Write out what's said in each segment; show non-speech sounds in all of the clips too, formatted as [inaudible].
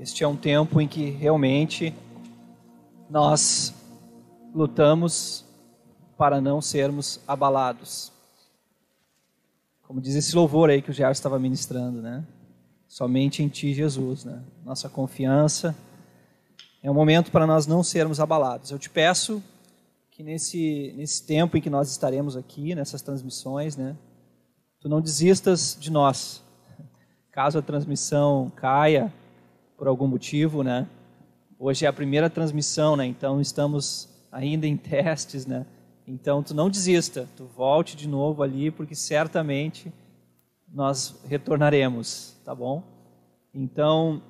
Este é um tempo em que realmente nós lutamos para não sermos abalados. Como diz esse louvor aí que o Gerson estava ministrando, né? Somente em Ti, Jesus, né? Nossa confiança é um momento para nós não sermos abalados. Eu te peço que nesse, nesse tempo em que nós estaremos aqui, nessas transmissões, né? Tu não desistas de nós. Caso a transmissão caia por algum motivo, né? Hoje é a primeira transmissão, né? Então estamos ainda em testes, né? Então tu não desista, tu volte de novo ali, porque certamente nós retornaremos, tá bom? Então,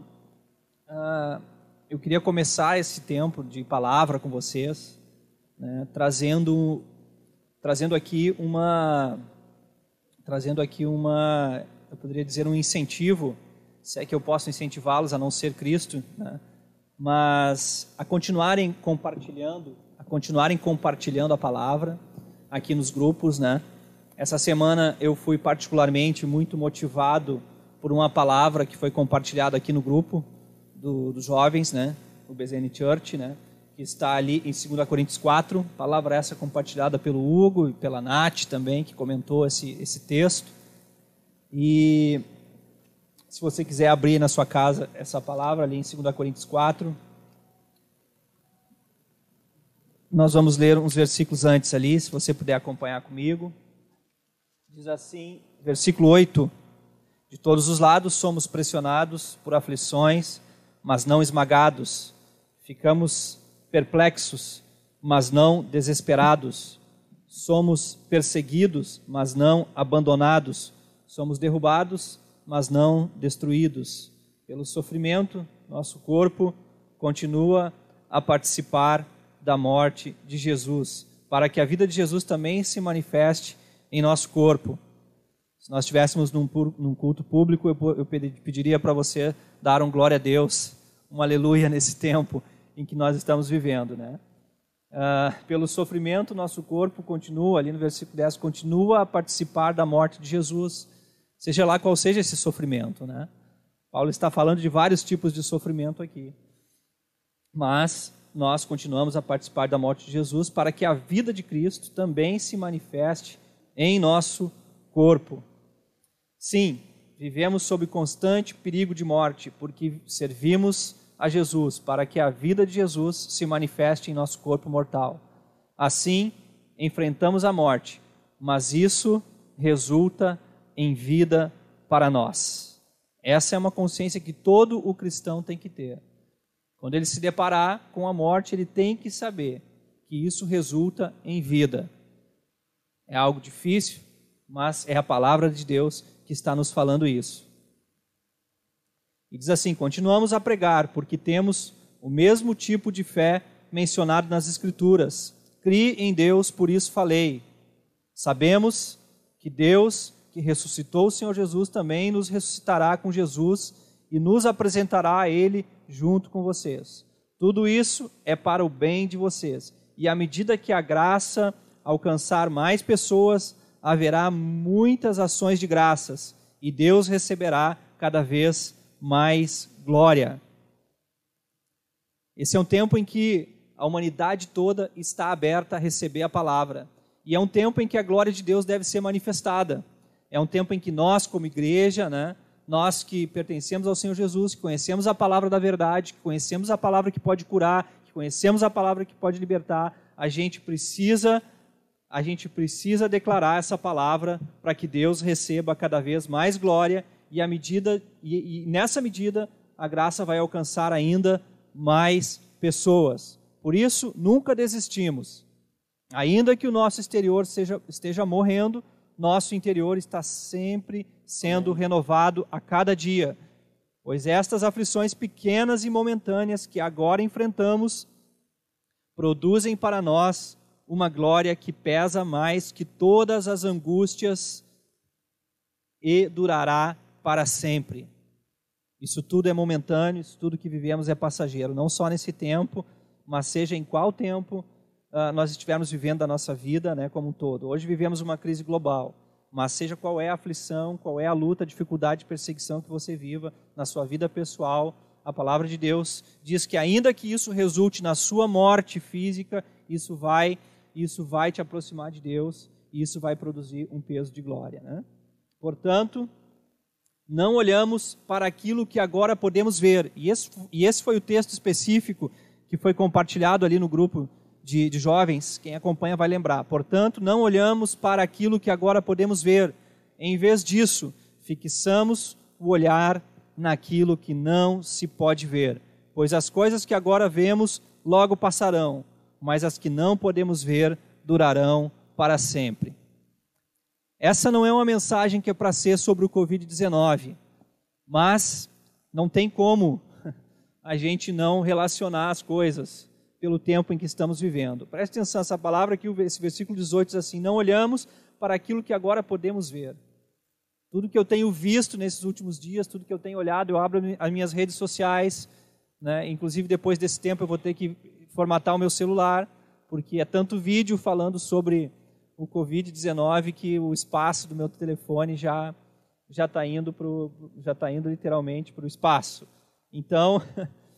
uh, eu queria começar esse tempo de palavra com vocês, né, trazendo, trazendo aqui uma, trazendo aqui uma, eu poderia dizer um incentivo, se é que eu posso incentivá-los a não ser Cristo, né, mas a continuarem compartilhando, a continuarem compartilhando a palavra aqui nos grupos, né? Essa semana eu fui particularmente muito motivado por uma palavra que foi compartilhada aqui no grupo do, dos jovens, né? O BZN Church, né? Que está ali em 2 Coríntios 4. Palavra essa compartilhada pelo Hugo e pela Nath também, que comentou esse, esse texto. E se você quiser abrir na sua casa essa palavra ali em 2 Coríntios 4, nós vamos ler uns versículos antes ali, se você puder acompanhar comigo. Diz assim, versículo 8: De todos os lados somos pressionados por aflições mas não esmagados. Ficamos perplexos, mas não desesperados. Somos perseguidos, mas não abandonados. Somos derrubados, mas não destruídos. Pelo sofrimento, nosso corpo continua a participar da morte de Jesus, para que a vida de Jesus também se manifeste em nosso corpo. Se nós estivéssemos num, num culto público, eu, eu pediria para você dar um glória a Deus, um aleluia [laughs] nesse tempo em que nós estamos vivendo, né? Uh, pelo sofrimento, nosso corpo continua, ali no versículo 10, continua a participar da morte de Jesus, seja lá qual seja esse sofrimento, né? Paulo está falando de vários tipos de sofrimento aqui. Mas nós continuamos a participar da morte de Jesus para que a vida de Cristo também se manifeste em nosso corpo. Sim, vivemos sob constante perigo de morte, porque servimos a Jesus, para que a vida de Jesus se manifeste em nosso corpo mortal. Assim, enfrentamos a morte, mas isso resulta em vida para nós. Essa é uma consciência que todo o cristão tem que ter. Quando ele se deparar com a morte, ele tem que saber que isso resulta em vida. É algo difícil, mas é a palavra de Deus que está nos falando isso. E diz assim: continuamos a pregar, porque temos o mesmo tipo de fé mencionado nas Escrituras. Crie em Deus, por isso falei. Sabemos que Deus, que ressuscitou o Senhor Jesus, também nos ressuscitará com Jesus e nos apresentará a Ele junto com vocês. Tudo isso é para o bem de vocês. E à medida que a graça alcançar mais pessoas, haverá muitas ações de graças e Deus receberá cada vez mais glória. Esse é um tempo em que a humanidade toda está aberta a receber a palavra. E é um tempo em que a glória de Deus deve ser manifestada. É um tempo em que nós, como igreja, né, nós que pertencemos ao Senhor Jesus, que conhecemos a palavra da verdade, que conhecemos a palavra que pode curar, que conhecemos a palavra que pode libertar, a gente precisa a gente precisa declarar essa palavra para que Deus receba cada vez mais glória e, a medida, e, e nessa medida a graça vai alcançar ainda mais pessoas. Por isso, nunca desistimos. Ainda que o nosso exterior seja, esteja morrendo, nosso interior está sempre sendo renovado a cada dia. Pois estas aflições pequenas e momentâneas que agora enfrentamos produzem para nós uma glória que pesa mais que todas as angústias e durará para sempre. Isso tudo é momentâneo, isso tudo que vivemos é passageiro, não só nesse tempo, mas seja em qual tempo uh, nós estivermos vivendo a nossa vida né, como um todo. Hoje vivemos uma crise global, mas seja qual é a aflição, qual é a luta, dificuldade, perseguição que você viva na sua vida pessoal, a palavra de Deus diz que ainda que isso resulte na sua morte física, isso vai, isso vai te aproximar de Deus e isso vai produzir um peso de glória. Né? Portanto, não olhamos para aquilo que agora podemos ver. E esse, e esse foi o texto específico que foi compartilhado ali no grupo de, de jovens. Quem acompanha vai lembrar. Portanto, não olhamos para aquilo que agora podemos ver. Em vez disso, fixamos o olhar naquilo que não se pode ver. Pois as coisas que agora vemos logo passarão, mas as que não podemos ver durarão para sempre. Essa não é uma mensagem que é para ser sobre o Covid-19, mas não tem como [laughs] a gente não relacionar as coisas pelo tempo em que estamos vivendo. Preste atenção, essa palavra aqui, esse versículo 18 diz assim: Não olhamos para aquilo que agora podemos ver. Tudo que eu tenho visto nesses últimos dias, tudo que eu tenho olhado, eu abro as minhas redes sociais, né? inclusive depois desse tempo eu vou ter que formatar o meu celular, porque é tanto vídeo falando sobre o Covid-19 que o espaço do meu telefone já já está indo pro, já está indo literalmente para o espaço. Então, [laughs]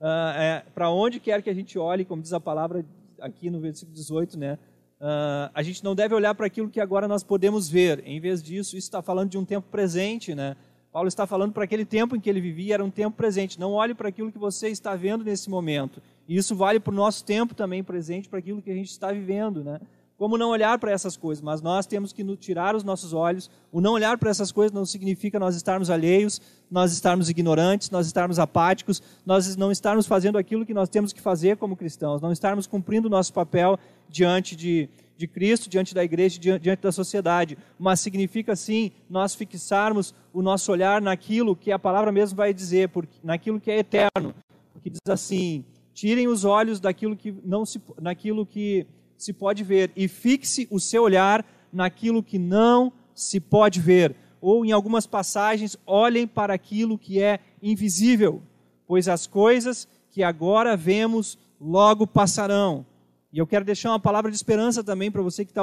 uh, é, para onde quer que a gente olhe, como diz a palavra aqui no versículo 18, né? Uh, a gente não deve olhar para aquilo que agora nós podemos ver. Em vez disso, isso está falando de um tempo presente, né? Paulo está falando para aquele tempo em que ele vivia, era um tempo presente. Não olhe para aquilo que você está vendo nesse momento. E isso vale para o nosso tempo também presente, para aquilo que a gente está vivendo, né? Como não olhar para essas coisas, mas nós temos que tirar os nossos olhos. O não olhar para essas coisas não significa nós estarmos alheios, nós estarmos ignorantes, nós estarmos apáticos, nós não estarmos fazendo aquilo que nós temos que fazer como cristãos, não estarmos cumprindo o nosso papel diante de, de Cristo, diante da igreja, diante, da sociedade. Mas significa sim nós fixarmos o nosso olhar naquilo que a palavra mesmo vai dizer, porque, naquilo que é eterno. Porque diz assim: tirem os olhos daquilo que não se, naquilo que se pode ver e fixe o seu olhar naquilo que não se pode ver. Ou em algumas passagens, olhem para aquilo que é invisível, pois as coisas que agora vemos logo passarão. E eu quero deixar uma palavra de esperança também para você que está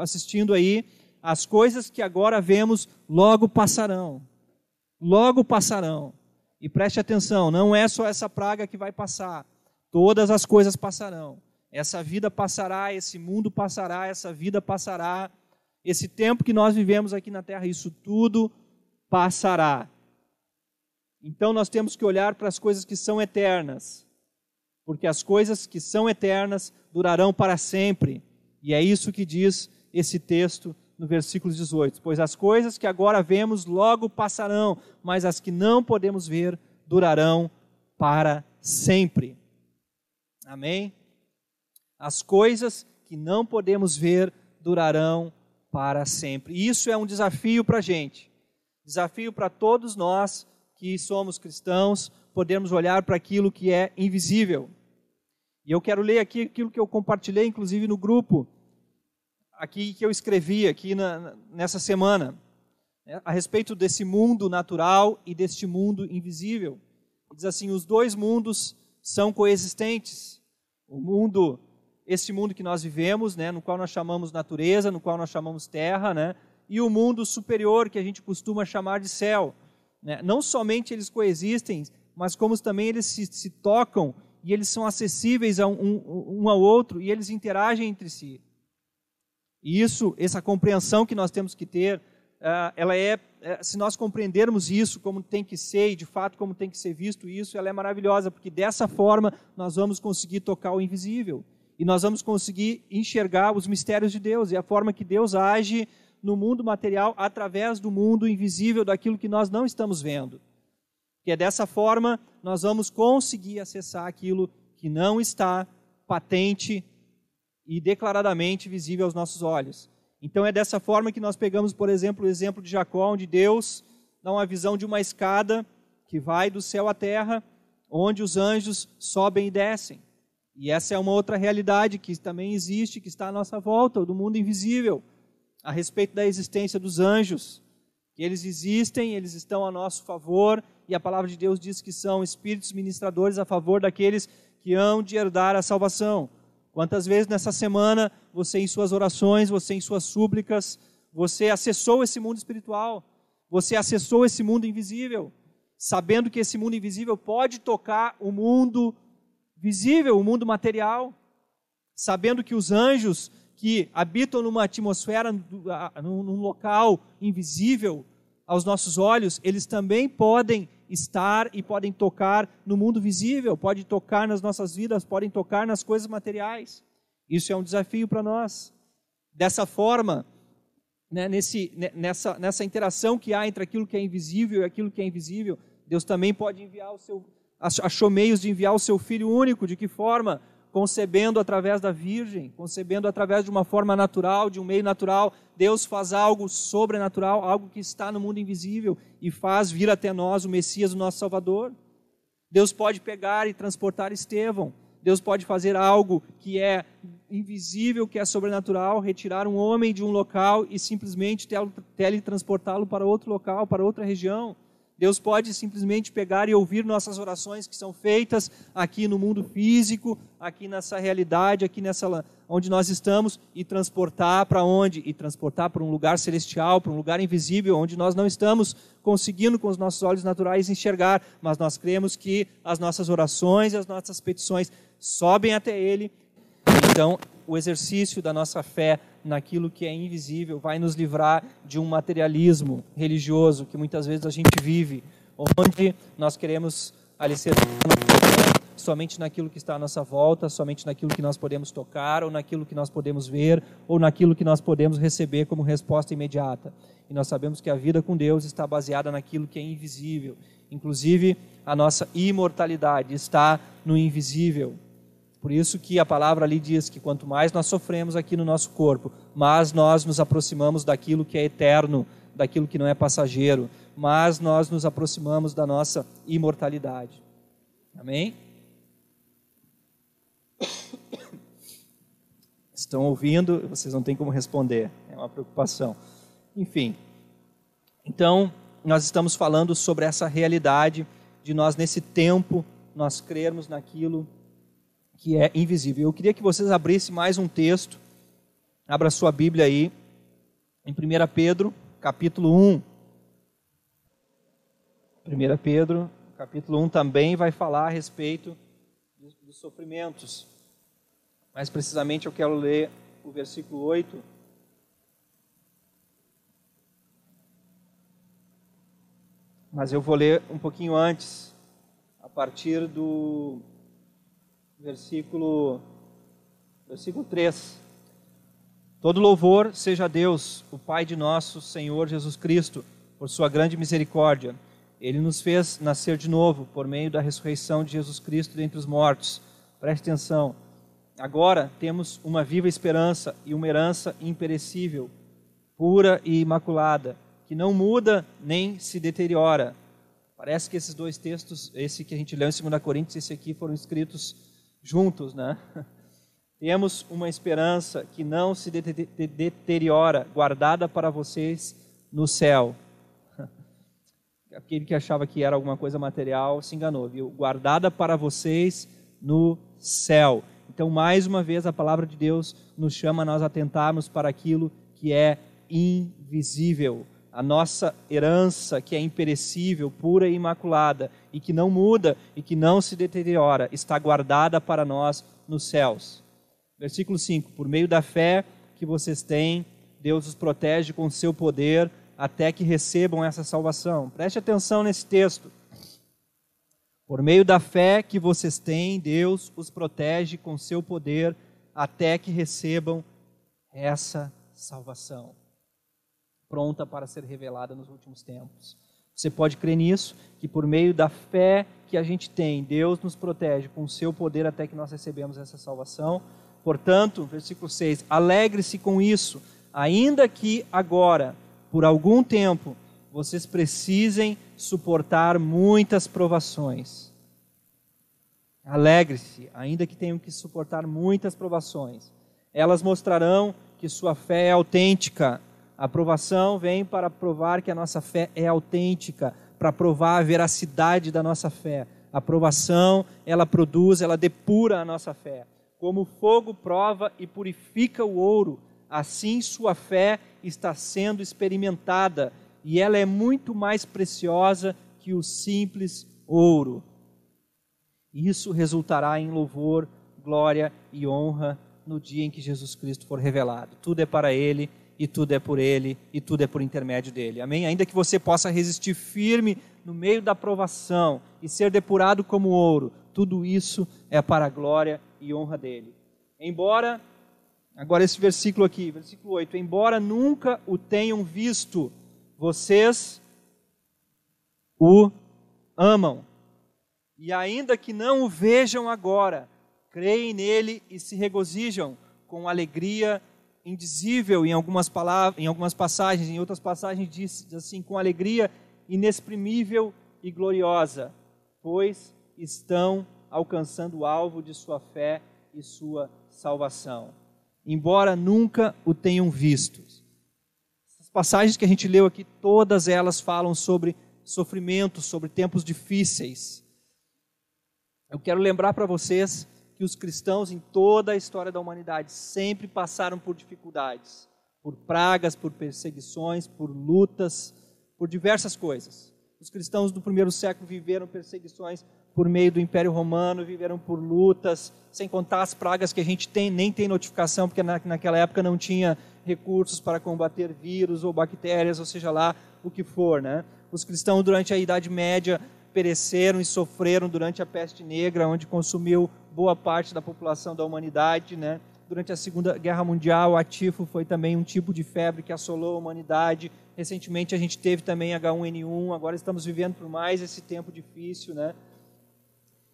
assistindo aí. As coisas que agora vemos logo passarão. Logo passarão. E preste atenção, não é só essa praga que vai passar. Todas as coisas passarão. Essa vida passará, esse mundo passará, essa vida passará, esse tempo que nós vivemos aqui na terra, isso tudo passará. Então nós temos que olhar para as coisas que são eternas, porque as coisas que são eternas durarão para sempre. E é isso que diz esse texto no versículo 18: Pois as coisas que agora vemos logo passarão, mas as que não podemos ver durarão para sempre. Amém? As coisas que não podemos ver durarão para sempre. E isso é um desafio para a gente. Desafio para todos nós que somos cristãos, podermos olhar para aquilo que é invisível. E eu quero ler aqui aquilo que eu compartilhei, inclusive no grupo, aqui que eu escrevi aqui na, nessa semana, né, a respeito desse mundo natural e deste mundo invisível. Diz assim: os dois mundos são coexistentes. O mundo este mundo que nós vivemos, né, no qual nós chamamos natureza, no qual nós chamamos terra, né, e o mundo superior que a gente costuma chamar de céu. Né? Não somente eles coexistem, mas como também eles se, se tocam e eles são acessíveis um, um, um ao outro e eles interagem entre si. E isso, essa compreensão que nós temos que ter, uh, ela é, uh, se nós compreendermos isso como tem que ser e de fato como tem que ser visto isso, ela é maravilhosa, porque dessa forma nós vamos conseguir tocar o invisível e nós vamos conseguir enxergar os mistérios de Deus e a forma que Deus age no mundo material através do mundo invisível, daquilo que nós não estamos vendo. Que é dessa forma nós vamos conseguir acessar aquilo que não está patente e declaradamente visível aos nossos olhos. Então é dessa forma que nós pegamos, por exemplo, o exemplo de Jacó, onde Deus dá uma visão de uma escada que vai do céu à terra, onde os anjos sobem e descem. E essa é uma outra realidade que também existe, que está à nossa volta, do mundo invisível, a respeito da existência dos anjos. Eles existem, eles estão a nosso favor, e a palavra de Deus diz que são espíritos ministradores a favor daqueles que hão de herdar a salvação. Quantas vezes nessa semana você, em suas orações, você, em suas súplicas, você acessou esse mundo espiritual, você acessou esse mundo invisível, sabendo que esse mundo invisível pode tocar o mundo visível, o mundo material, sabendo que os anjos que habitam numa atmosfera, num local invisível aos nossos olhos, eles também podem estar e podem tocar no mundo visível, podem tocar nas nossas vidas, podem tocar nas coisas materiais. Isso é um desafio para nós. Dessa forma, né, nesse, nessa, nessa interação que há entre aquilo que é invisível e aquilo que é invisível, Deus também pode enviar o seu, achou meios de enviar o seu Filho único. De que forma? Concebendo através da Virgem, concebendo através de uma forma natural, de um meio natural. Deus faz algo sobrenatural, algo que está no mundo invisível e faz vir até nós o Messias, o nosso Salvador. Deus pode pegar e transportar Estevão. Deus pode fazer algo que é invisível, que é sobrenatural, retirar um homem de um local e simplesmente teletransportá-lo para outro local, para outra região. Deus pode simplesmente pegar e ouvir nossas orações que são feitas aqui no mundo físico, aqui nessa realidade, aqui nessa onde nós estamos e transportar para onde? E transportar para um lugar celestial, para um lugar invisível, onde nós não estamos conseguindo com os nossos olhos naturais enxergar, mas nós cremos que as nossas orações e as nossas petições sobem até ele. Então, o exercício da nossa fé naquilo que é invisível vai nos livrar de um materialismo religioso que muitas vezes a gente vive, onde nós queremos alicerçar somente naquilo que está à nossa volta, somente naquilo que nós podemos tocar, ou naquilo que nós podemos ver, ou naquilo que nós podemos receber como resposta imediata. E nós sabemos que a vida com Deus está baseada naquilo que é invisível. Inclusive, a nossa imortalidade está no invisível. Por isso que a palavra ali diz que quanto mais nós sofremos aqui no nosso corpo, mais nós nos aproximamos daquilo que é eterno, daquilo que não é passageiro, mais nós nos aproximamos da nossa imortalidade. Amém? Estão ouvindo, vocês não têm como responder, é uma preocupação. Enfim, então nós estamos falando sobre essa realidade de nós nesse tempo nós crermos naquilo que é invisível. Eu queria que vocês abrissem mais um texto. Abra sua Bíblia aí, em 1 Pedro, capítulo 1. 1 Pedro, capítulo 1 também vai falar a respeito dos sofrimentos. Mais precisamente, eu quero ler o versículo 8. Mas eu vou ler um pouquinho antes, a partir do versículo, versículo 3. Todo louvor seja a Deus, o Pai de nosso Senhor Jesus Cristo, por sua grande misericórdia. Ele nos fez nascer de novo por meio da ressurreição de Jesus Cristo dentre os mortos. Preste atenção. Agora temos uma viva esperança e uma herança imperecível, pura e imaculada, que não muda nem se deteriora. Parece que esses dois textos, esse que a gente leu em 2 Coríntios e esse aqui, foram escritos juntos, né? [laughs] Temos uma esperança que não se deteriora, guardada para vocês no céu. [laughs] Aquele que achava que era alguma coisa material se enganou, viu? Guardada para vocês no céu. Então, mais uma vez, a palavra de Deus nos chama a nós atentarmos para aquilo que é invisível a nossa herança, que é imperecível, pura e imaculada, e que não muda e que não se deteriora, está guardada para nós nos céus. Versículo 5: Por meio da fé que vocês têm, Deus os protege com seu poder até que recebam essa salvação. Preste atenção nesse texto. Por meio da fé que vocês têm, Deus os protege com seu poder até que recebam essa salvação pronta para ser revelada nos últimos tempos. Você pode crer nisso, que por meio da fé que a gente tem, Deus nos protege com o seu poder até que nós recebemos essa salvação. Portanto, versículo 6: alegre-se com isso, ainda que agora, por algum tempo, vocês precisem suportar muitas provações. Alegre-se, ainda que tenham que suportar muitas provações. Elas mostrarão que sua fé é autêntica a aprovação vem para provar que a nossa fé é autêntica, para provar a veracidade da nossa fé. A aprovação, ela produz, ela depura a nossa fé. Como o fogo prova e purifica o ouro, assim sua fé está sendo experimentada e ela é muito mais preciosa que o simples ouro. Isso resultará em louvor, glória e honra no dia em que Jesus Cristo for revelado. Tudo é para Ele, e tudo é por Ele, e tudo é por intermédio dele. Amém? Ainda que você possa resistir firme no meio da provação e ser depurado como ouro, tudo isso é para a glória e honra dele. Embora, agora esse versículo aqui, versículo 8: Embora nunca o tenham visto, vocês o amam. E ainda que não o vejam agora, creem nele e se regozijam com alegria indizível em algumas palavras, em algumas passagens, em outras passagens diz assim com alegria inexprimível e gloriosa, pois estão alcançando o alvo de sua fé e sua salvação, embora nunca o tenham visto. As passagens que a gente leu aqui, todas elas falam sobre sofrimento, sobre tempos difíceis. Eu quero lembrar para vocês que os cristãos em toda a história da humanidade sempre passaram por dificuldades, por pragas, por perseguições, por lutas, por diversas coisas. Os cristãos do primeiro século viveram perseguições por meio do Império Romano, viveram por lutas, sem contar as pragas que a gente tem, nem tem notificação, porque na, naquela época não tinha recursos para combater vírus ou bactérias, ou seja lá o que for. Né? Os cristãos, durante a Idade Média, pereceram e sofreram durante a peste negra, onde consumiu boa parte da população da humanidade, né? Durante a Segunda Guerra Mundial, a tifo foi também um tipo de febre que assolou a humanidade. Recentemente a gente teve também H1N1, agora estamos vivendo por mais esse tempo difícil, né?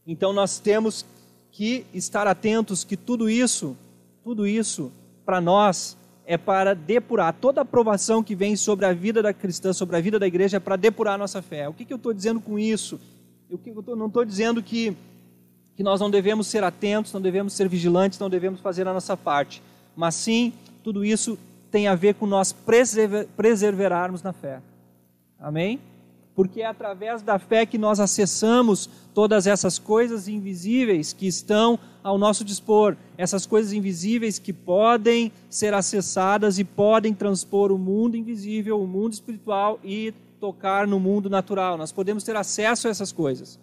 Então nós temos que estar atentos que tudo isso, tudo isso para nós é para depurar toda a aprovação que vem sobre a vida da cristã, sobre a vida da igreja, é para depurar a nossa fé. O que, que eu estou dizendo com isso? Eu, não estou dizendo que que nós não devemos ser atentos, não devemos ser vigilantes, não devemos fazer a nossa parte, mas sim, tudo isso tem a ver com nós preservarmos na fé. Amém? Porque é através da fé que nós acessamos todas essas coisas invisíveis que estão ao nosso dispor, essas coisas invisíveis que podem ser acessadas e podem transpor o mundo invisível, o mundo espiritual e tocar no mundo natural. Nós podemos ter acesso a essas coisas.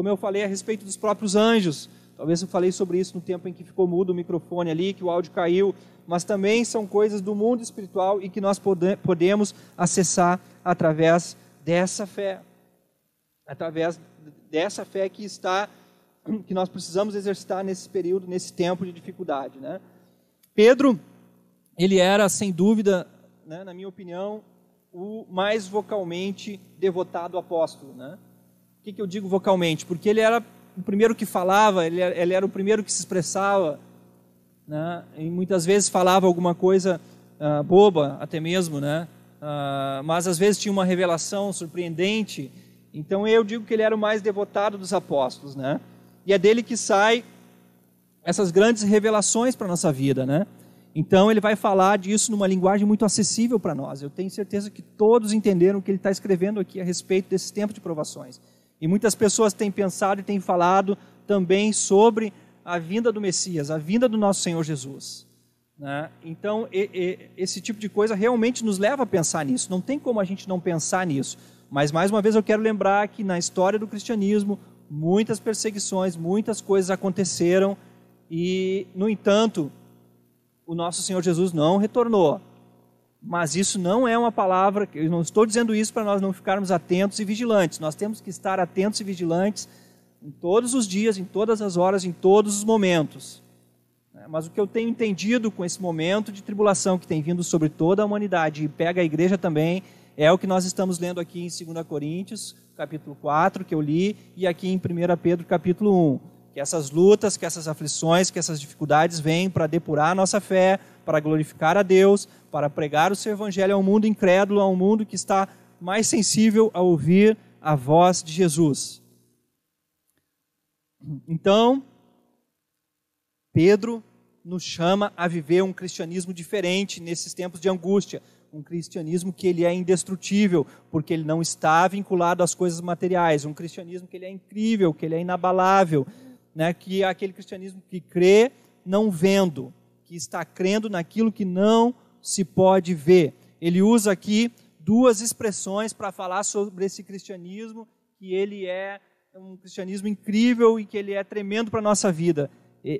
Como eu falei a respeito dos próprios anjos, talvez eu falei sobre isso no tempo em que ficou mudo o microfone ali, que o áudio caiu, mas também são coisas do mundo espiritual e que nós pode, podemos acessar através dessa fé. Através dessa fé que está que nós precisamos exercitar nesse período, nesse tempo de dificuldade, né? Pedro, ele era sem dúvida, né, na minha opinião, o mais vocalmente devotado apóstolo, né? Por que, que eu digo vocalmente? Porque ele era o primeiro que falava, ele era, ele era o primeiro que se expressava, né? e muitas vezes falava alguma coisa uh, boba, até mesmo, né? Uh, mas às vezes tinha uma revelação surpreendente. Então eu digo que ele era o mais devotado dos apóstolos, né? E é dele que sai essas grandes revelações para a nossa vida, né? Então ele vai falar disso numa linguagem muito acessível para nós. Eu tenho certeza que todos entenderam o que ele está escrevendo aqui a respeito desse tempo de provações. E muitas pessoas têm pensado e têm falado também sobre a vinda do Messias, a vinda do nosso Senhor Jesus. Né? Então, e, e, esse tipo de coisa realmente nos leva a pensar nisso. Não tem como a gente não pensar nisso. Mas, mais uma vez, eu quero lembrar que na história do cristianismo, muitas perseguições, muitas coisas aconteceram e, no entanto, o nosso Senhor Jesus não retornou. Mas isso não é uma palavra, eu não estou dizendo isso para nós não ficarmos atentos e vigilantes. Nós temos que estar atentos e vigilantes em todos os dias, em todas as horas, em todos os momentos. É, mas o que eu tenho entendido com esse momento de tribulação que tem vindo sobre toda a humanidade e pega a igreja também, é o que nós estamos lendo aqui em 2 Coríntios, capítulo 4, que eu li, e aqui em 1 Pedro, capítulo 1. Que essas lutas, que essas aflições, que essas dificuldades vêm para depurar a nossa fé, para glorificar a Deus, para pregar o seu evangelho ao mundo incrédulo, ao mundo que está mais sensível a ouvir a voz de Jesus. Então, Pedro nos chama a viver um cristianismo diferente nesses tempos de angústia, um cristianismo que ele é indestrutível, porque ele não está vinculado às coisas materiais, um cristianismo que ele é incrível, que ele é inabalável, né, que é aquele cristianismo que crê não vendo, que está crendo naquilo que não se pode ver. Ele usa aqui duas expressões para falar sobre esse cristianismo, que ele é um cristianismo incrível e que ele é tremendo para a nossa vida.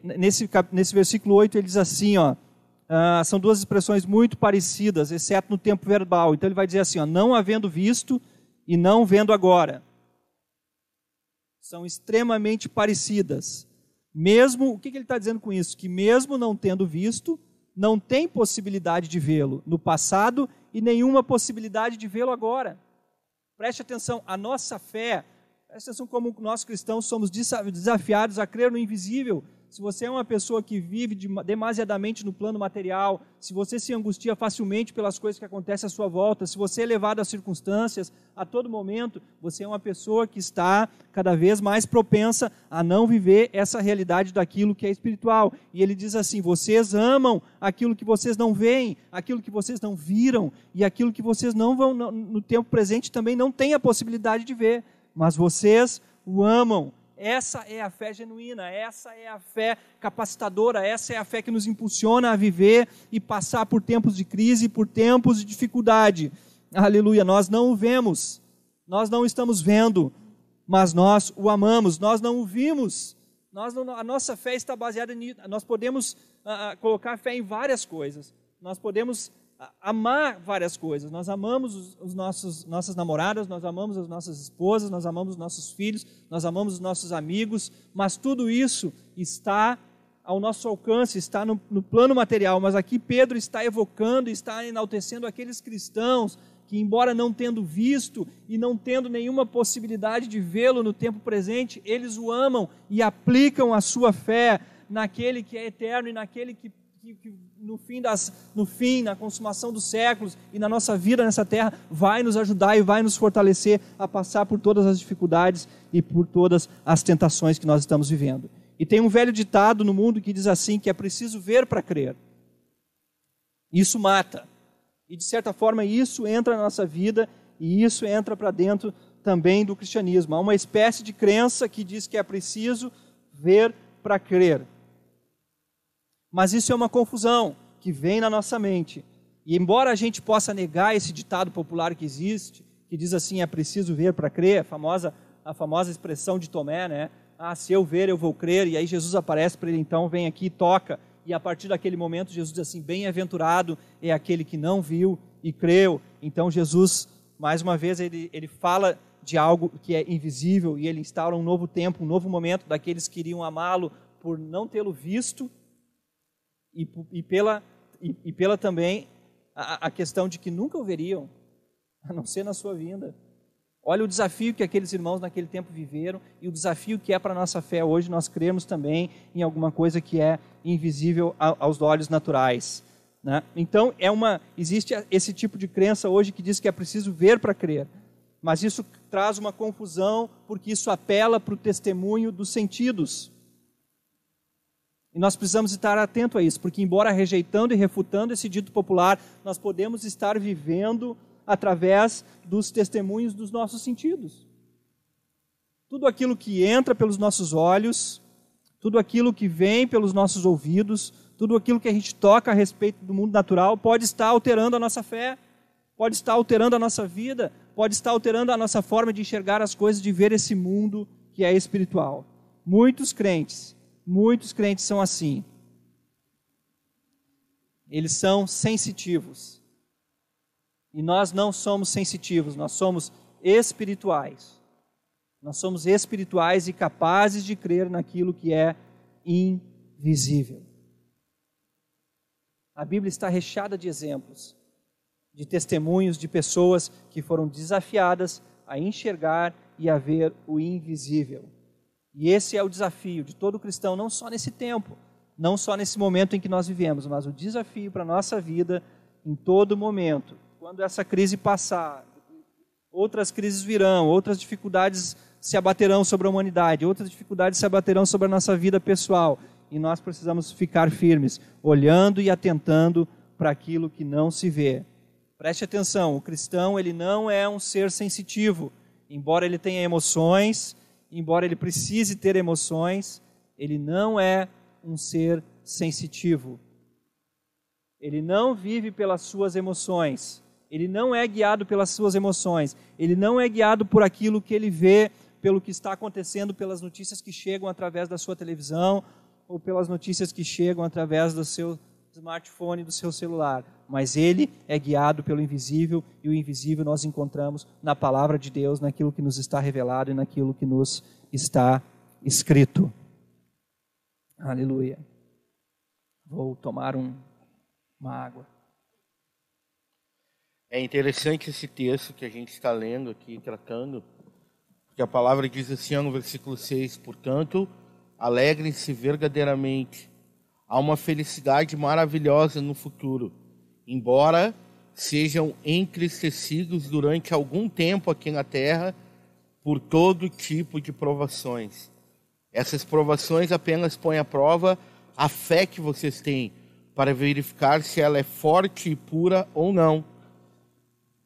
Nesse, nesse versículo 8 ele diz assim, ó, uh, são duas expressões muito parecidas, exceto no tempo verbal. Então ele vai dizer assim, ó, não havendo visto e não vendo agora. São extremamente parecidas. Mesmo, o que, que ele está dizendo com isso? Que mesmo não tendo visto, não tem possibilidade de vê-lo no passado e nenhuma possibilidade de vê-lo agora. Preste atenção, a nossa fé, preste atenção como nós cristãos somos desafiados a crer no invisível, se você é uma pessoa que vive demasiadamente no plano material, se você se angustia facilmente pelas coisas que acontecem à sua volta, se você é levado às circunstâncias a todo momento, você é uma pessoa que está cada vez mais propensa a não viver essa realidade daquilo que é espiritual. E ele diz assim: vocês amam aquilo que vocês não veem, aquilo que vocês não viram, e aquilo que vocês não vão, no tempo presente, também não têm a possibilidade de ver, mas vocês o amam essa é a fé genuína, essa é a fé capacitadora, essa é a fé que nos impulsiona a viver e passar por tempos de crise, por tempos de dificuldade. Aleluia, nós não o vemos, nós não estamos vendo, mas nós o amamos, nós não o vimos. Nós não, a nossa fé está baseada nisso. Nós podemos uh, colocar fé em várias coisas. Nós podemos amar várias coisas. Nós amamos os, os, nossos nossas namoradas, nós amamos as nossas esposas, nós amamos os nossos filhos, nós amamos os nossos amigos, mas tudo isso está ao nosso alcance, está no, no plano material. Mas aqui Pedro está evocando, está enaltecendo aqueles cristãos que, embora não tendo visto e não tendo nenhuma possibilidade de vê-lo no tempo presente, eles o amam e aplicam a sua fé naquele que é eterno e naquele que que, que, no, fim das, no fim, na consumação dos séculos e na nossa vida nessa terra, vai nos ajudar e vai nos fortalecer a passar por todas as dificuldades e por todas as tentações que nós estamos vivendo. E tem um velho ditado no mundo que diz assim: que é preciso ver para crer. Isso mata. E de certa forma, isso entra na nossa vida e isso entra para dentro também do cristianismo. Há uma espécie de crença que diz que é preciso ver para crer. Mas isso é uma confusão que vem na nossa mente. E embora a gente possa negar esse ditado popular que existe, que diz assim, é preciso ver para crer, a famosa, a famosa expressão de Tomé, né? Ah, se eu ver, eu vou crer. E aí Jesus aparece para ele, então, vem aqui e toca. E a partir daquele momento, Jesus diz assim: Bem-aventurado é aquele que não viu e creu. Então, Jesus, mais uma vez, ele, ele fala de algo que é invisível e ele instaura um novo tempo, um novo momento daqueles que iriam amá-lo por não tê-lo visto e, e pela, e, e, pela também a, a questão de que nunca o veriam, [laughs] a não ser na sua vinda. Olha o desafio que aqueles irmãos naquele tempo viveram e o desafio que é para a nossa fé hoje nós cremos também em alguma coisa que é invisível aos olhos naturais. Né? Então, é uma, existe esse tipo de crença hoje que diz que é preciso ver para crer. Mas isso traz uma confusão porque isso apela para o testemunho dos sentidos. E nós precisamos estar atento a isso, porque embora rejeitando e refutando esse dito popular, nós podemos estar vivendo através dos testemunhos dos nossos sentidos. Tudo aquilo que entra pelos nossos olhos, tudo aquilo que vem pelos nossos ouvidos, tudo aquilo que a gente toca a respeito do mundo natural pode estar alterando a nossa fé, pode estar alterando a nossa vida, pode estar alterando a nossa forma de enxergar as coisas, de ver esse mundo que é espiritual. Muitos crentes Muitos crentes são assim. Eles são sensitivos. E nós não somos sensitivos, nós somos espirituais. Nós somos espirituais e capazes de crer naquilo que é invisível. A Bíblia está recheada de exemplos, de testemunhos de pessoas que foram desafiadas a enxergar e a ver o invisível. E esse é o desafio de todo cristão, não só nesse tempo, não só nesse momento em que nós vivemos, mas o desafio para a nossa vida em todo momento. Quando essa crise passar, outras crises virão, outras dificuldades se abaterão sobre a humanidade, outras dificuldades se abaterão sobre a nossa vida pessoal. E nós precisamos ficar firmes, olhando e atentando para aquilo que não se vê. Preste atenção, o cristão ele não é um ser sensitivo, embora ele tenha emoções, embora ele precise ter emoções, ele não é um ser sensitivo. Ele não vive pelas suas emoções, Ele não é guiado pelas suas emoções. Ele não é guiado por aquilo que ele vê, pelo que está acontecendo, pelas notícias que chegam através da sua televisão ou pelas notícias que chegam através do seu smartphone, do seu celular. Mas ele é guiado pelo invisível e o invisível nós encontramos na palavra de Deus, naquilo que nos está revelado e naquilo que nos está escrito. Aleluia. Vou tomar um, uma água. É interessante esse texto que a gente está lendo aqui, tratando, porque a palavra diz assim no versículo 6: Portanto, alegrem-se verdadeiramente, há uma felicidade maravilhosa no futuro, embora sejam entristecidos durante algum tempo aqui na terra por todo tipo de provações. Essas provações apenas põem à prova a fé que vocês têm para verificar se ela é forte e pura ou não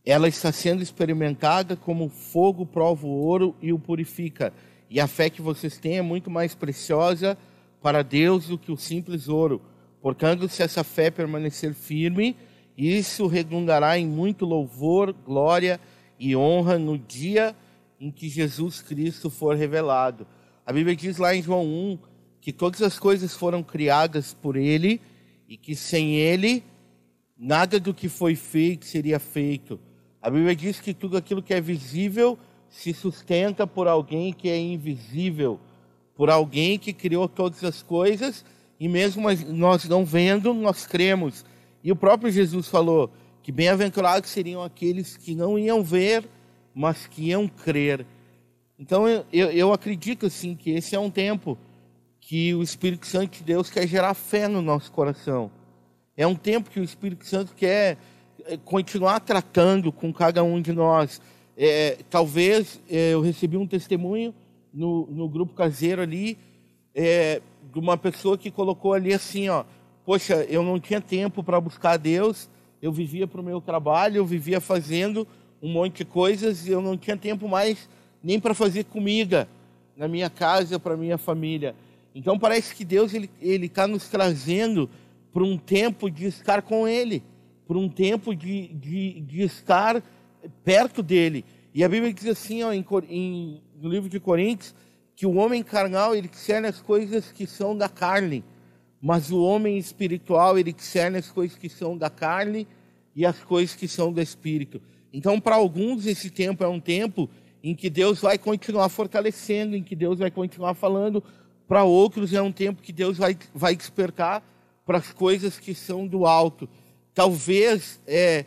ela está sendo experimentada como fogo prova o ouro e o purifica. E a fé que vocês têm é muito mais preciosa para Deus do que o simples ouro. Portanto, se essa fé permanecer firme, isso redundará em muito louvor, glória e honra no dia em que Jesus Cristo for revelado. A Bíblia diz lá em João 1 que todas as coisas foram criadas por Ele e que sem Ele nada do que foi feito seria feito. A Bíblia diz que tudo aquilo que é visível se sustenta por alguém que é invisível, por alguém que criou todas as coisas e mesmo nós não vendo, nós cremos. E o próprio Jesus falou que bem-aventurados seriam aqueles que não iam ver, mas que iam crer. Então eu, eu acredito assim que esse é um tempo que o Espírito Santo de Deus quer gerar fé no nosso coração. É um tempo que o Espírito Santo quer é, continuar tratando com cada um de nós. É, talvez é, eu recebi um testemunho no, no grupo caseiro ali é, de uma pessoa que colocou ali assim, ó, poxa, eu não tinha tempo para buscar Deus, eu vivia para o meu trabalho, eu vivia fazendo um monte de coisas e eu não tinha tempo mais nem para fazer comida na minha casa para minha família. Então parece que Deus ele ele está nos trazendo para um tempo de estar com Ele por um tempo de, de, de estar perto dele. E a Bíblia diz assim, ó, em, em, no livro de Coríntios, que o homem carnal ele discerne as coisas que são da carne, mas o homem espiritual ele discerne as coisas que são da carne e as coisas que são do espírito. Então, para alguns, esse tempo é um tempo em que Deus vai continuar fortalecendo, em que Deus vai continuar falando. Para outros, é um tempo que Deus vai, vai despertar para as coisas que são do alto talvez é,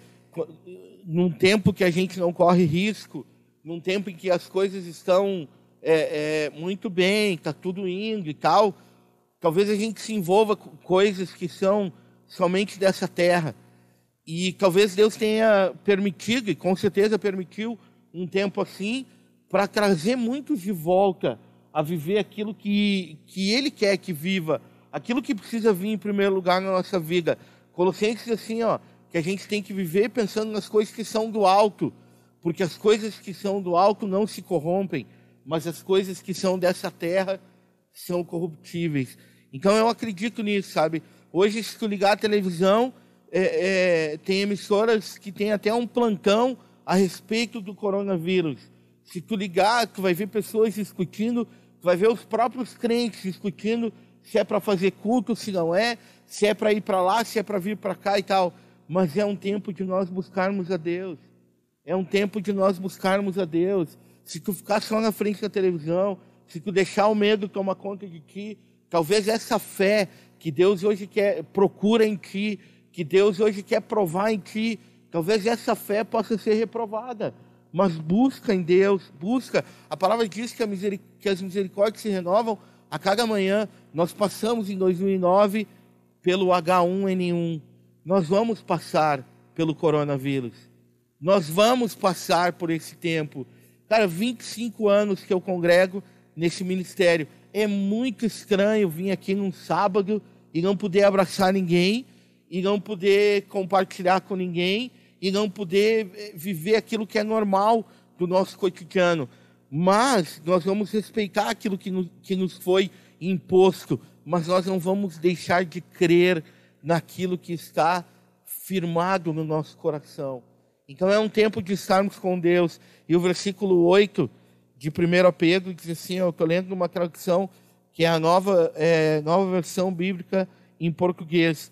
num tempo que a gente não corre risco, num tempo em que as coisas estão é, é, muito bem, está tudo indo e tal, talvez a gente se envolva com coisas que são somente dessa terra. E talvez Deus tenha permitido, e com certeza permitiu, um tempo assim, para trazer muitos de volta a viver aquilo que, que Ele quer que viva, aquilo que precisa vir em primeiro lugar na nossa vida, Colossenses assim, ó, que a gente tem que viver pensando nas coisas que são do alto, porque as coisas que são do alto não se corrompem, mas as coisas que são dessa terra são corruptíveis. Então eu acredito nisso, sabe? Hoje, se tu ligar a televisão, é, é, tem emissoras que tem até um plantão a respeito do coronavírus. Se tu ligar, tu vai ver pessoas discutindo, tu vai ver os próprios crentes discutindo se é para fazer culto, se não é, se é para ir para lá, se é para vir para cá e tal. Mas é um tempo de nós buscarmos a Deus. É um tempo de nós buscarmos a Deus. Se tu ficar só na frente da televisão, se tu deixar o medo tomar conta de ti, talvez essa fé que Deus hoje quer procura em ti, que Deus hoje quer provar em ti, talvez essa fé possa ser reprovada. Mas busca em Deus, busca. A palavra diz que, que as misericórdias se renovam a cada manhã. Nós passamos em 2009 pelo H1N1. Nós vamos passar pelo coronavírus. Nós vamos passar por esse tempo. Cara, 25 anos que eu congrego nesse ministério. É muito estranho vir aqui num sábado e não poder abraçar ninguém, e não poder compartilhar com ninguém, e não poder eh, viver aquilo que é normal do nosso cotidiano. Mas nós vamos respeitar aquilo que nos, que nos foi imposto mas nós não vamos deixar de crer naquilo que está firmado no nosso coração. Então é um tempo de estarmos com Deus. E o versículo 8 de 1 Pedro diz assim: eu estou lendo uma tradução que é a nova, é, nova versão bíblica em português.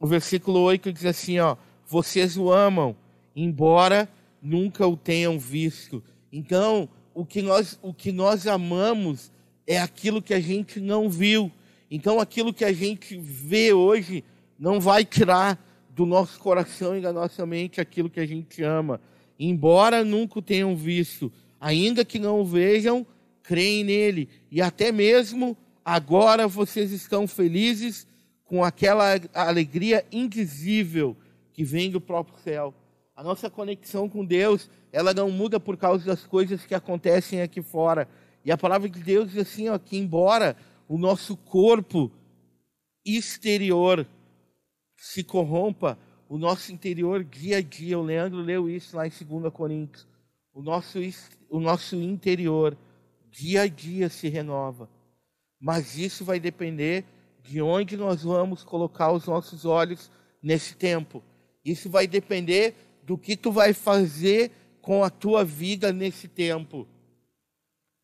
O versículo 8 diz assim: ó, vocês o amam, embora nunca o tenham visto. Então, o que nós, o que nós amamos é aquilo que a gente não viu. Então, aquilo que a gente vê hoje não vai tirar do nosso coração e da nossa mente aquilo que a gente ama. Embora nunca o tenham visto, ainda que não o vejam, creem nele. E até mesmo agora vocês estão felizes com aquela alegria indizível que vem do próprio céu. A nossa conexão com Deus, ela não muda por causa das coisas que acontecem aqui fora. E a palavra de Deus diz assim, ó, que embora o nosso corpo exterior se corrompa, o nosso interior dia a dia, o Leandro leu isso lá em 2 Coríntios, o nosso, o nosso interior dia a dia se renova. Mas isso vai depender de onde nós vamos colocar os nossos olhos nesse tempo. Isso vai depender do que tu vai fazer com a tua vida nesse tempo.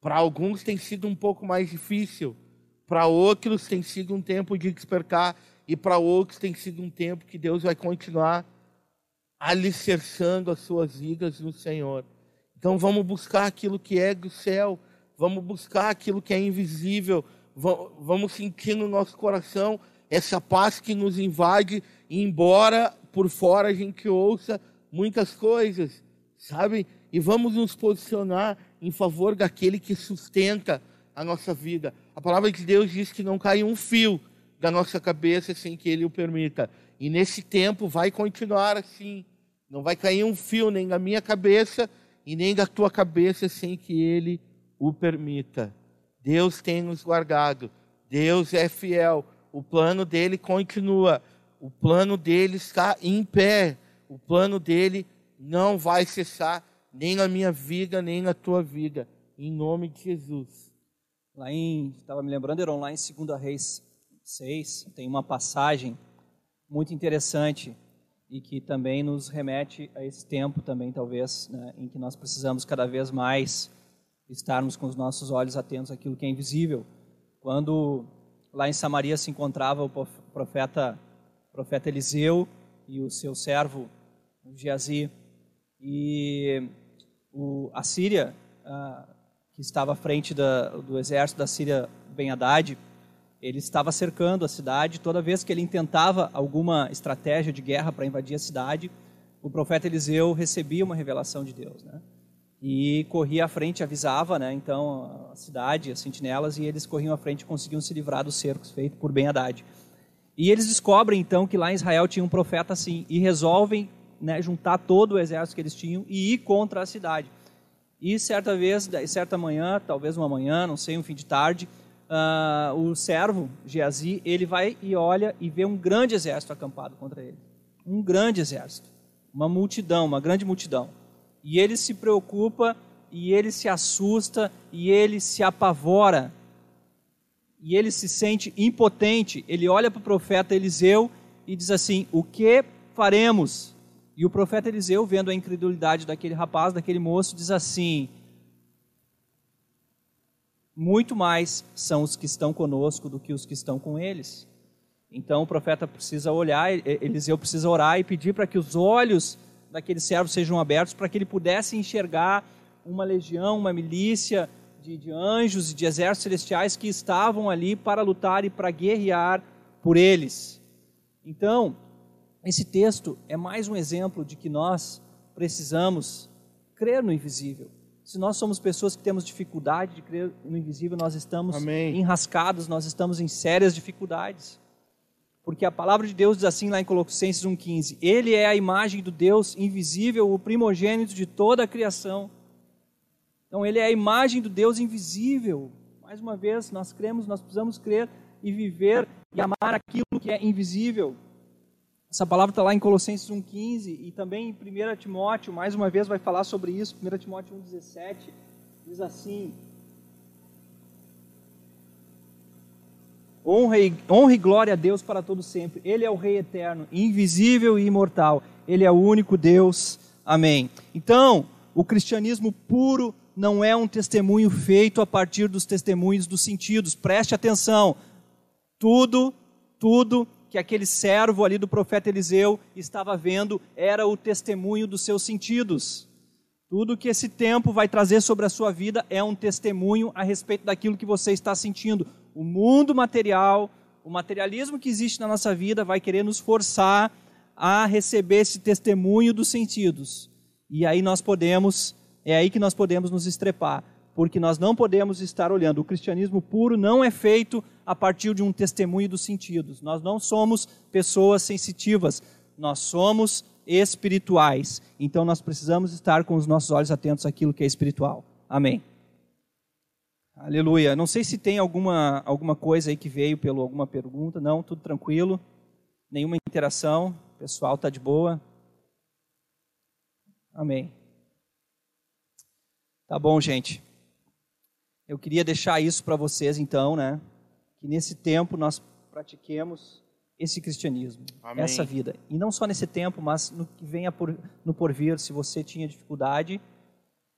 Para alguns tem sido um pouco mais difícil, para outros tem sido um tempo de despertar e para outros tem sido um tempo que Deus vai continuar alicerçando as suas vidas no Senhor. Então vamos buscar aquilo que é do céu, vamos buscar aquilo que é invisível, vamos sentir no nosso coração essa paz que nos invade, embora por fora a gente ouça muitas coisas, sabe? E vamos nos posicionar em favor daquele que sustenta a nossa vida. A palavra de Deus diz que não cai um fio da nossa cabeça sem que Ele o permita. E nesse tempo vai continuar assim. Não vai cair um fio nem da minha cabeça e nem da tua cabeça sem que Ele o permita. Deus tem nos guardado. Deus é fiel. O plano dele continua. O plano dele está em pé. O plano dele não vai cessar nem na minha vida, nem na tua vida. Em nome de Jesus. Lá em, estava me lembrando, Heron, lá em 2 Reis 6, tem uma passagem muito interessante e que também nos remete a esse tempo também, talvez, né, em que nós precisamos cada vez mais estarmos com os nossos olhos atentos àquilo que é invisível. Quando lá em Samaria se encontrava o profeta, profeta Eliseu e o seu servo Geazi, e o, a Síria, a, que estava à frente da, do exército da Síria, Ben Haddad, ele estava cercando a cidade. Toda vez que ele intentava alguma estratégia de guerra para invadir a cidade, o profeta Eliseu recebia uma revelação de Deus, né? E corria à frente, avisava, né? Então a cidade, as sentinelas, e eles corriam à frente e conseguiam se livrar dos cercos feitos por Ben Haddad. E eles descobrem então que lá em Israel tinha um profeta assim e resolvem né, juntar todo o exército que eles tinham e ir contra a cidade. E certa vez, certa manhã, talvez uma manhã, não sei, um fim de tarde, uh, o servo Geazi, ele vai e olha e vê um grande exército acampado contra ele. Um grande exército. Uma multidão, uma grande multidão. E ele se preocupa, e ele se assusta, e ele se apavora. E ele se sente impotente. Ele olha para o profeta Eliseu e diz assim: O que faremos? E o profeta Eliseu, vendo a incredulidade daquele rapaz, daquele moço, diz assim: Muito mais são os que estão conosco do que os que estão com eles. Então o profeta precisa olhar, Eliseu precisa orar e pedir para que os olhos daquele servo sejam abertos, para que ele pudesse enxergar uma legião, uma milícia de, de anjos e de exércitos celestiais que estavam ali para lutar e para guerrear por eles. Então, esse texto é mais um exemplo de que nós precisamos crer no invisível. Se nós somos pessoas que temos dificuldade de crer no invisível, nós estamos Amém. enrascados, nós estamos em sérias dificuldades. Porque a palavra de Deus diz assim lá em Colossenses 1,15: Ele é a imagem do Deus invisível, o primogênito de toda a criação. Então, ele é a imagem do Deus invisível. Mais uma vez, nós cremos, nós precisamos crer e viver e amar aquilo que é invisível. Essa palavra está lá em Colossenses 1,15 e também em 1 Timóteo, mais uma vez vai falar sobre isso, 1 Timóteo 1,17, diz assim: honra e, e glória a Deus para todo sempre. Ele é o Rei eterno, invisível e imortal. Ele é o único Deus Amém. Então, o cristianismo puro não é um testemunho feito a partir dos testemunhos dos sentidos. Preste atenção. Tudo, tudo que aquele servo ali do profeta Eliseu estava vendo era o testemunho dos seus sentidos. Tudo que esse tempo vai trazer sobre a sua vida é um testemunho a respeito daquilo que você está sentindo. O mundo material, o materialismo que existe na nossa vida vai querer nos forçar a receber esse testemunho dos sentidos. E aí nós podemos, é aí que nós podemos nos estrepar, porque nós não podemos estar olhando. O cristianismo puro não é feito a partir de um testemunho dos sentidos. Nós não somos pessoas sensitivas, nós somos espirituais. Então nós precisamos estar com os nossos olhos atentos àquilo que é espiritual. Amém. Aleluia. Não sei se tem alguma, alguma coisa aí que veio pelo alguma pergunta. Não, tudo tranquilo. Nenhuma interação. O pessoal está de boa. Amém. Tá bom, gente. Eu queria deixar isso para vocês, então, né? que nesse tempo nós pratiquemos esse cristianismo, Amém. essa vida. E não só nesse tempo, mas no que venha por, no porvir, se você tinha dificuldade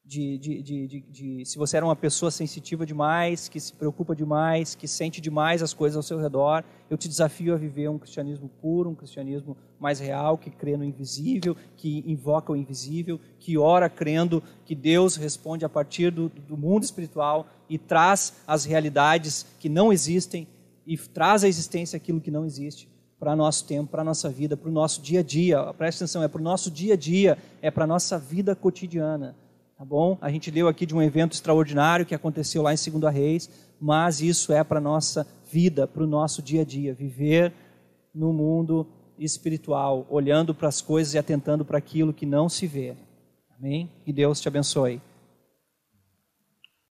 de, de, de, de, se você era uma pessoa sensitiva demais, que se preocupa demais, que sente demais as coisas ao seu redor, eu te desafio a viver um cristianismo puro, um cristianismo mais real, que crê no invisível, que invoca o invisível, que ora crendo que Deus responde a partir do, do mundo espiritual e traz as realidades que não existem e traz à existência aquilo que não existe para nosso tempo, para nossa vida, para o nosso dia a dia. Preste atenção, é para o nosso dia a dia, é para a nossa vida cotidiana Tá bom? A gente leu aqui de um evento extraordinário que aconteceu lá em Segunda Reis, mas isso é para nossa vida, para o nosso dia a dia, viver no mundo espiritual, olhando para as coisas e atentando para aquilo que não se vê. Amém? Que Deus te abençoe.